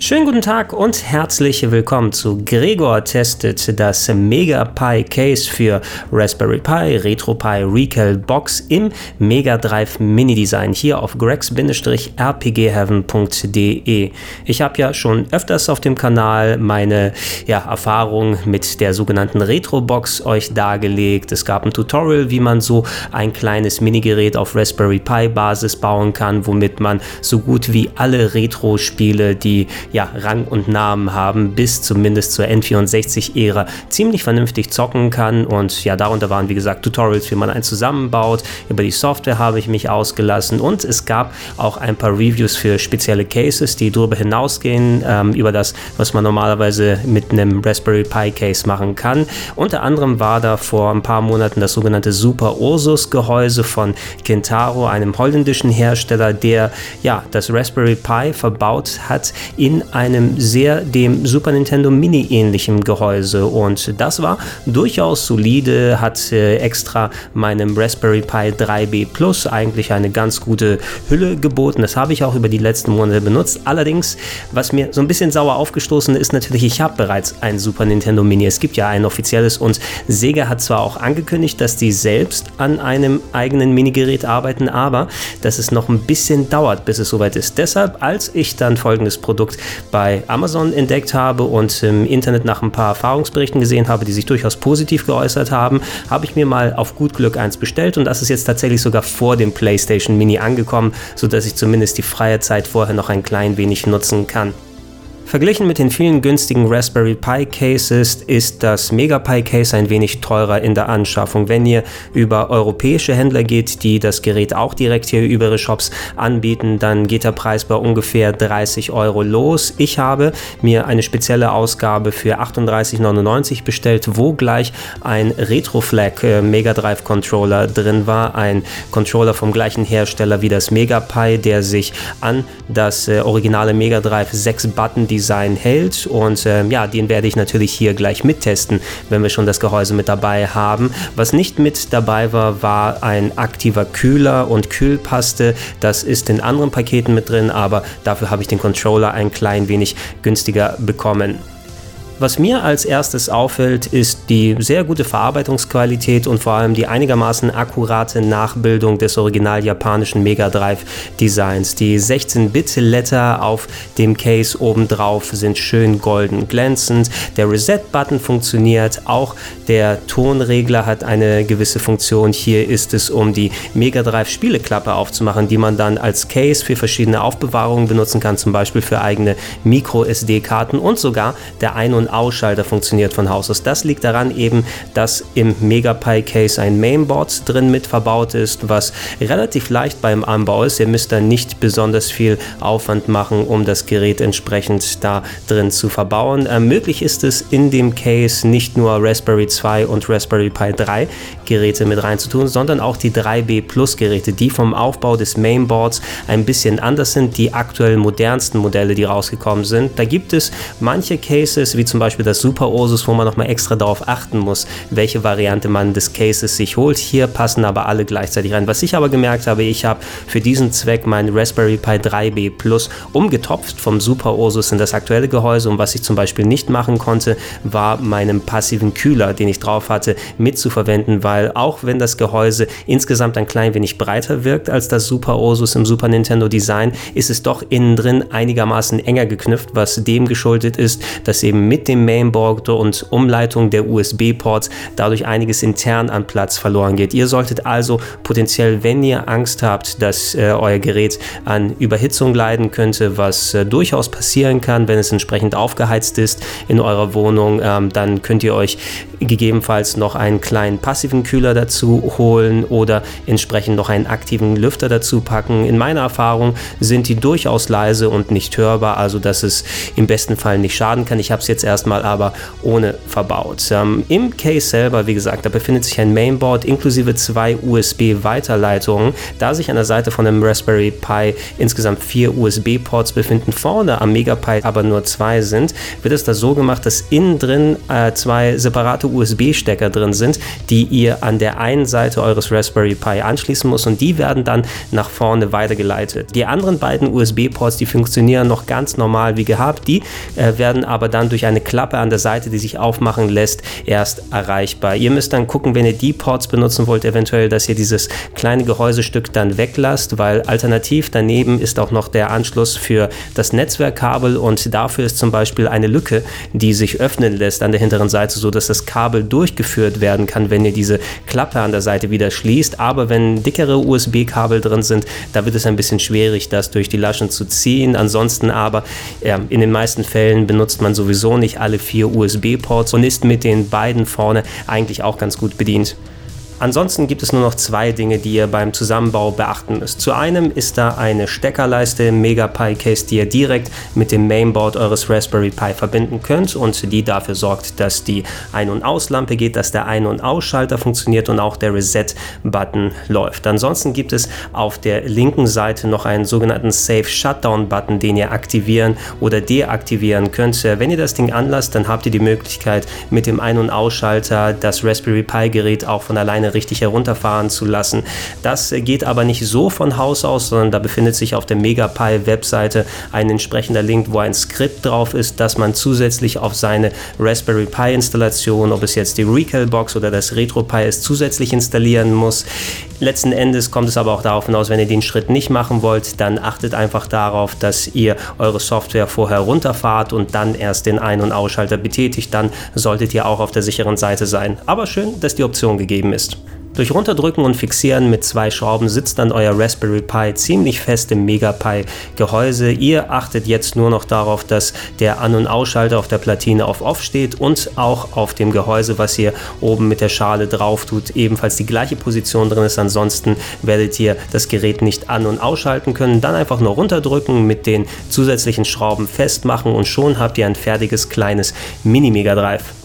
Schönen guten Tag und herzlich willkommen zu Gregor testet das Mega Pi Case für Raspberry Pi, RetroPie, Recal Box im Mega Drive Mini Design hier auf gregs-rpgheaven.de. Ich habe ja schon öfters auf dem Kanal meine ja, Erfahrung mit der sogenannten Retro Box euch dargelegt. Es gab ein Tutorial, wie man so ein kleines Minigerät auf Raspberry Pi Basis bauen kann, womit man so gut wie alle Retro-Spiele, die ja, Rang und Namen haben, bis zumindest zur N64-Ära ziemlich vernünftig zocken kann. Und ja, darunter waren wie gesagt Tutorials, wie man einen zusammenbaut. Über die Software habe ich mich ausgelassen und es gab auch ein paar Reviews für spezielle Cases, die darüber hinausgehen, ähm, über das, was man normalerweise mit einem Raspberry Pi Case machen kann. Unter anderem war da vor ein paar Monaten das sogenannte Super Ursus Gehäuse von Kentaro, einem holländischen Hersteller, der ja das Raspberry Pi verbaut hat in einem sehr dem Super Nintendo Mini ähnlichen Gehäuse und das war durchaus solide, hat äh, extra meinem Raspberry Pi 3B Plus eigentlich eine ganz gute Hülle geboten. Das habe ich auch über die letzten Monate benutzt. Allerdings, was mir so ein bisschen sauer aufgestoßen ist, natürlich, ich habe bereits ein Super Nintendo Mini. Es gibt ja ein offizielles und Sega hat zwar auch angekündigt, dass die selbst an einem eigenen Minigerät arbeiten, aber dass es noch ein bisschen dauert, bis es soweit ist. Deshalb, als ich dann folgendes Produkt bei Amazon entdeckt habe und im Internet nach ein paar Erfahrungsberichten gesehen habe, die sich durchaus positiv geäußert haben, habe ich mir mal auf gut Glück eins bestellt und das ist jetzt tatsächlich sogar vor dem PlayStation Mini angekommen, sodass ich zumindest die freie Zeit vorher noch ein klein wenig nutzen kann. Verglichen mit den vielen günstigen Raspberry Pi Cases ist das Mega Pi Case ein wenig teurer in der Anschaffung. Wenn ihr über europäische Händler geht, die das Gerät auch direkt hier über ihre Shops anbieten, dann geht der Preis bei ungefähr 30 Euro los. Ich habe mir eine spezielle Ausgabe für 38,99 bestellt, wo gleich ein Retroflag äh, Mega Drive Controller drin war. Ein Controller vom gleichen Hersteller wie das Mega Pi, der sich an das äh, originale Mega Drive 6 Button, die Design hält. Und ähm, ja, den werde ich natürlich hier gleich mittesten, wenn wir schon das Gehäuse mit dabei haben. Was nicht mit dabei war, war ein aktiver Kühler und Kühlpaste. Das ist in anderen Paketen mit drin, aber dafür habe ich den Controller ein klein wenig günstiger bekommen. Was mir als erstes auffällt, ist die sehr gute Verarbeitungsqualität und vor allem die einigermaßen akkurate Nachbildung des original japanischen Mega Drive Designs. Die 16-Bit-Letter auf dem Case obendrauf sind schön golden glänzend. Der Reset-Button funktioniert. Auch der Tonregler hat eine gewisse Funktion. Hier ist es, um die Mega Drive Spieleklappe aufzumachen, die man dann als Case für verschiedene Aufbewahrungen benutzen kann, zum Beispiel für eigene Micro SD-Karten und sogar der Ein- und Ausschalter funktioniert von Haus aus. Das liegt daran eben, dass im MegaPi Case ein Mainboard drin mit verbaut ist, was relativ leicht beim Anbau ist. Ihr müsst da nicht besonders viel Aufwand machen, um das Gerät entsprechend da drin zu verbauen. Äh, möglich ist es in dem Case nicht nur Raspberry 2 und Raspberry Pi 3 Geräte mit reinzutun, sondern auch die 3B Plus Geräte, die vom Aufbau des Mainboards ein bisschen anders sind, die aktuell modernsten Modelle, die rausgekommen sind. Da gibt es manche Cases, wie zum zum Beispiel das Super Ursus, wo man nochmal extra darauf achten muss, welche Variante man des Cases sich holt. Hier passen aber alle gleichzeitig rein. Was ich aber gemerkt habe, ich habe für diesen Zweck meinen Raspberry Pi 3B Plus umgetopft vom Super Ursus in das aktuelle Gehäuse und was ich zum Beispiel nicht machen konnte, war meinen passiven Kühler, den ich drauf hatte, mitzuverwenden, weil auch wenn das Gehäuse insgesamt ein klein wenig breiter wirkt als das Super Ursus im Super Nintendo Design, ist es doch innen drin einigermaßen enger geknüpft, was dem geschuldet ist, dass eben mit dem Mainboard und Umleitung der USB-Ports dadurch einiges intern an Platz verloren geht. Ihr solltet also potenziell, wenn ihr Angst habt, dass äh, euer Gerät an Überhitzung leiden könnte, was äh, durchaus passieren kann, wenn es entsprechend aufgeheizt ist in eurer Wohnung, ähm, dann könnt ihr euch gegebenenfalls noch einen kleinen passiven Kühler dazu holen oder entsprechend noch einen aktiven Lüfter dazu packen. In meiner Erfahrung sind die durchaus leise und nicht hörbar, also dass es im besten Fall nicht schaden kann. Ich habe es jetzt erst erstmal aber ohne verbaut. Ähm, Im Case selber, wie gesagt, da befindet sich ein Mainboard inklusive zwei USB-Weiterleitungen. Da sich an der Seite von dem Raspberry Pi insgesamt vier USB-Ports befinden, vorne am Megapi aber nur zwei sind, wird es da so gemacht, dass innen drin äh, zwei separate USB-Stecker drin sind, die ihr an der einen Seite eures Raspberry Pi anschließen muss und die werden dann nach vorne weitergeleitet. Die anderen beiden USB-Ports, die funktionieren noch ganz normal wie gehabt, die äh, werden aber dann durch eine Klappe an der Seite, die sich aufmachen lässt, erst erreichbar. Ihr müsst dann gucken, wenn ihr die Ports benutzen wollt, eventuell, dass ihr dieses kleine Gehäusestück dann weglasst, weil alternativ daneben ist auch noch der Anschluss für das Netzwerkkabel und dafür ist zum Beispiel eine Lücke, die sich öffnen lässt an der hinteren Seite, so dass das Kabel durchgeführt werden kann, wenn ihr diese Klappe an der Seite wieder schließt. Aber wenn dickere USB-Kabel drin sind, da wird es ein bisschen schwierig, das durch die Laschen zu ziehen. Ansonsten aber ja, in den meisten Fällen benutzt man sowieso nicht alle vier USB-Ports und ist mit den beiden vorne eigentlich auch ganz gut bedient. Ansonsten gibt es nur noch zwei Dinge, die ihr beim Zusammenbau beachten müsst. Zu einem ist da eine Steckerleiste im MegaPi Case, die ihr direkt mit dem Mainboard eures Raspberry Pi verbinden könnt und die dafür sorgt, dass die Ein- und Auslampe geht, dass der Ein- und Ausschalter funktioniert und auch der Reset-Button läuft. Ansonsten gibt es auf der linken Seite noch einen sogenannten Safe Shutdown-Button, den ihr aktivieren oder deaktivieren könnt. Wenn ihr das Ding anlasst, dann habt ihr die Möglichkeit, mit dem Ein- und Ausschalter das Raspberry Pi-Gerät auch von alleine richtig herunterfahren zu lassen. Das geht aber nicht so von Haus aus, sondern da befindet sich auf der MegaPi-Webseite ein entsprechender Link, wo ein Skript drauf ist, dass man zusätzlich auf seine Raspberry Pi-Installation, ob es jetzt die Recalbox oder das RetroPie ist, zusätzlich installieren muss. Letzten Endes kommt es aber auch darauf hinaus, wenn ihr den Schritt nicht machen wollt, dann achtet einfach darauf, dass ihr eure Software vorher runterfahrt und dann erst den Ein- und Ausschalter betätigt. Dann solltet ihr auch auf der sicheren Seite sein. Aber schön, dass die Option gegeben ist. Durch Runterdrücken und Fixieren mit zwei Schrauben sitzt dann euer Raspberry Pi ziemlich fest im MegaPi Gehäuse. Ihr achtet jetzt nur noch darauf, dass der An- und Ausschalter auf der Platine auf Off steht und auch auf dem Gehäuse, was ihr oben mit der Schale drauf tut, ebenfalls die gleiche Position drin ist. Ansonsten werdet ihr das Gerät nicht an- und ausschalten können. Dann einfach nur runterdrücken, mit den zusätzlichen Schrauben festmachen und schon habt ihr ein fertiges kleines Mini-Mega Drive.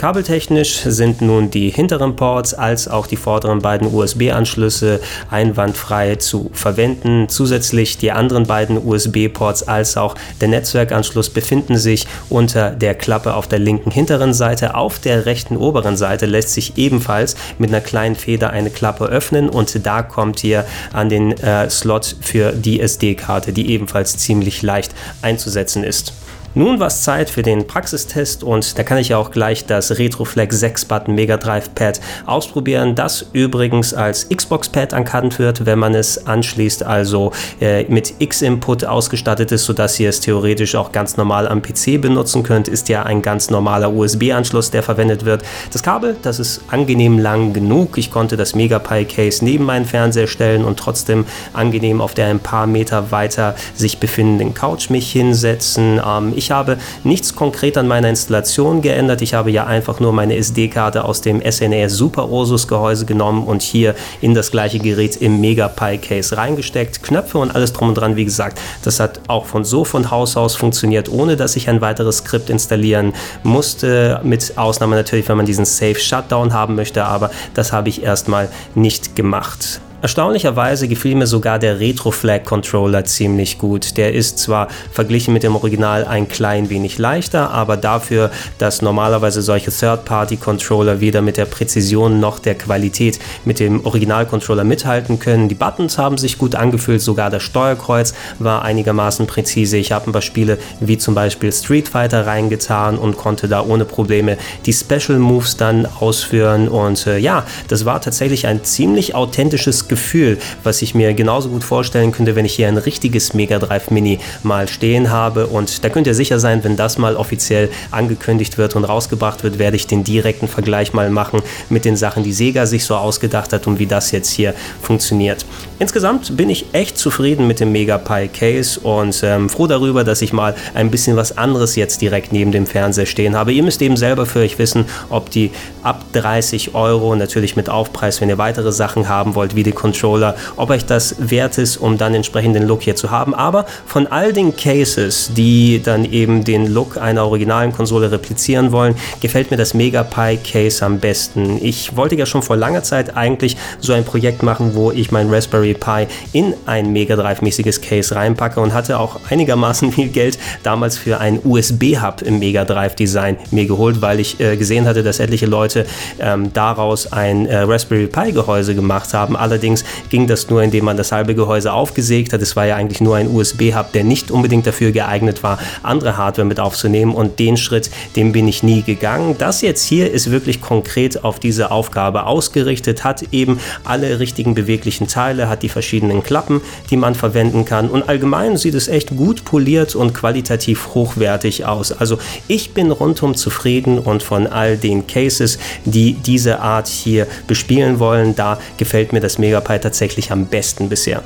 Kabeltechnisch sind nun die hinteren Ports als auch die vorderen beiden USB-Anschlüsse einwandfrei zu verwenden. Zusätzlich die anderen beiden USB-Ports als auch der Netzwerkanschluss befinden sich unter der Klappe auf der linken hinteren Seite. Auf der rechten oberen Seite lässt sich ebenfalls mit einer kleinen Feder eine Klappe öffnen und da kommt ihr an den äh, Slot für die SD-Karte, die ebenfalls ziemlich leicht einzusetzen ist. Nun war es Zeit für den Praxistest und da kann ich ja auch gleich das Retroflex 6 Button Mega Drive Pad ausprobieren, das übrigens als Xbox Pad erkannt wird, wenn man es anschließt, also äh, mit X-Input ausgestattet ist, sodass ihr es theoretisch auch ganz normal am PC benutzen könnt, ist ja ein ganz normaler USB-Anschluss, der verwendet wird. Das Kabel, das ist angenehm lang genug. Ich konnte das MegaPi Case neben meinen Fernseher stellen und trotzdem angenehm auf der ein paar Meter weiter sich befindenden Couch mich hinsetzen. Ähm, ich habe nichts konkret an meiner Installation geändert. Ich habe ja einfach nur meine SD-Karte aus dem SNES Super Ursus Gehäuse genommen und hier in das gleiche Gerät im Mega Pi Case reingesteckt. Knöpfe und alles drum und dran, wie gesagt, das hat auch von so von Haus aus funktioniert, ohne dass ich ein weiteres Skript installieren musste. Mit Ausnahme natürlich, wenn man diesen Safe Shutdown haben möchte, aber das habe ich erstmal nicht gemacht. Erstaunlicherweise gefiel mir sogar der Retro Flag Controller ziemlich gut. Der ist zwar verglichen mit dem Original ein klein wenig leichter, aber dafür, dass normalerweise solche Third-Party-Controller weder mit der Präzision noch der Qualität mit dem Original-Controller mithalten können. Die Buttons haben sich gut angefühlt, sogar das Steuerkreuz war einigermaßen präzise. Ich habe ein paar Spiele wie zum Beispiel Street Fighter reingetan und konnte da ohne Probleme die Special Moves dann ausführen und äh, ja, das war tatsächlich ein ziemlich authentisches Gefühl, was ich mir genauso gut vorstellen könnte, wenn ich hier ein richtiges Mega Drive Mini mal stehen habe. Und da könnt ihr sicher sein, wenn das mal offiziell angekündigt wird und rausgebracht wird, werde ich den direkten Vergleich mal machen mit den Sachen, die Sega sich so ausgedacht hat und wie das jetzt hier funktioniert. Insgesamt bin ich echt zufrieden mit dem Mega Pi Case und ähm, froh darüber, dass ich mal ein bisschen was anderes jetzt direkt neben dem Fernseher stehen habe. Ihr müsst eben selber für euch wissen, ob die ab 30 Euro, natürlich mit Aufpreis, wenn ihr weitere Sachen haben wollt, wie die Controller, ob euch das wert ist, um dann entsprechend den Look hier zu haben. Aber von all den Cases, die dann eben den Look einer originalen Konsole replizieren wollen, gefällt mir das MegaPi Case am besten. Ich wollte ja schon vor langer Zeit eigentlich so ein Projekt machen, wo ich mein Raspberry Pi in ein Mega Drive-mäßiges Case reinpacke und hatte auch einigermaßen viel Geld damals für ein USB-Hub im Mega Drive-Design mir geholt, weil ich äh, gesehen hatte, dass etliche Leute ähm, daraus ein äh, Raspberry Pi-Gehäuse gemacht haben. Allerdings ging das nur, indem man das halbe Gehäuse aufgesägt hat. Es war ja eigentlich nur ein USB-Hub, der nicht unbedingt dafür geeignet war, andere Hardware mit aufzunehmen. Und den Schritt, den bin ich nie gegangen. Das jetzt hier ist wirklich konkret auf diese Aufgabe ausgerichtet, hat eben alle richtigen beweglichen Teile, hat die verschiedenen Klappen, die man verwenden kann. Und allgemein sieht es echt gut poliert und qualitativ hochwertig aus. Also ich bin rundum zufrieden und von all den Cases, die diese Art hier bespielen wollen, da gefällt mir das Megapi tatsächlich am besten bisher.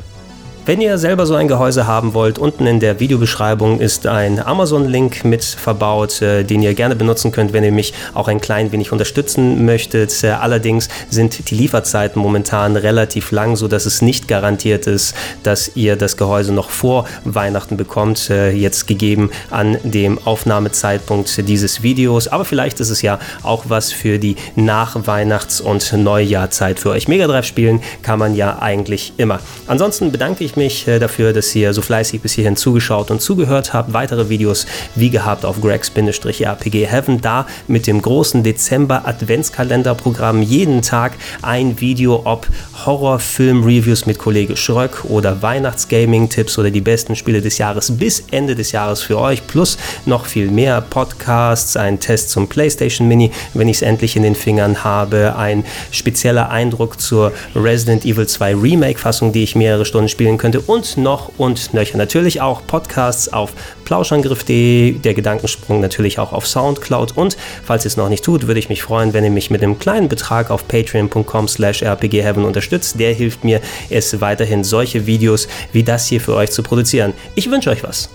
Wenn ihr selber so ein Gehäuse haben wollt, unten in der Videobeschreibung ist ein Amazon-Link mit verbaut, äh, den ihr gerne benutzen könnt, wenn ihr mich auch ein klein wenig unterstützen möchtet. Äh, allerdings sind die Lieferzeiten momentan relativ lang, sodass es nicht garantiert ist, dass ihr das Gehäuse noch vor Weihnachten bekommt, äh, jetzt gegeben an dem Aufnahmezeitpunkt dieses Videos. Aber vielleicht ist es ja auch was für die Nach-Weihnachts- und Neujahrzeit für euch. Mega Drive spielen kann man ja eigentlich immer. Ansonsten bedanke ich mich äh, dafür, dass ihr so fleißig bis hierhin zugeschaut und zugehört habt. Weitere Videos wie gehabt auf Gregs-RPG Heaven, da mit dem großen Dezember-Adventskalenderprogramm jeden Tag ein Video, ob Horrorfilm-Reviews mit Kollege Schröck oder Weihnachtsgaming-Tipps oder die besten Spiele des Jahres bis Ende des Jahres für euch, plus noch viel mehr Podcasts, ein Test zum PlayStation Mini, wenn ich es endlich in den Fingern habe, ein spezieller Eindruck zur Resident Evil 2 Remake-Fassung, die ich mehrere Stunden spielen könnte und noch und nöcher. Natürlich auch Podcasts auf plauschangriff.de, der Gedankensprung natürlich auch auf Soundcloud und falls ihr es noch nicht tut, würde ich mich freuen, wenn ihr mich mit einem kleinen Betrag auf patreon.com slash rpgheaven unterstützt. Der hilft mir, es weiterhin solche Videos wie das hier für euch zu produzieren. Ich wünsche euch was.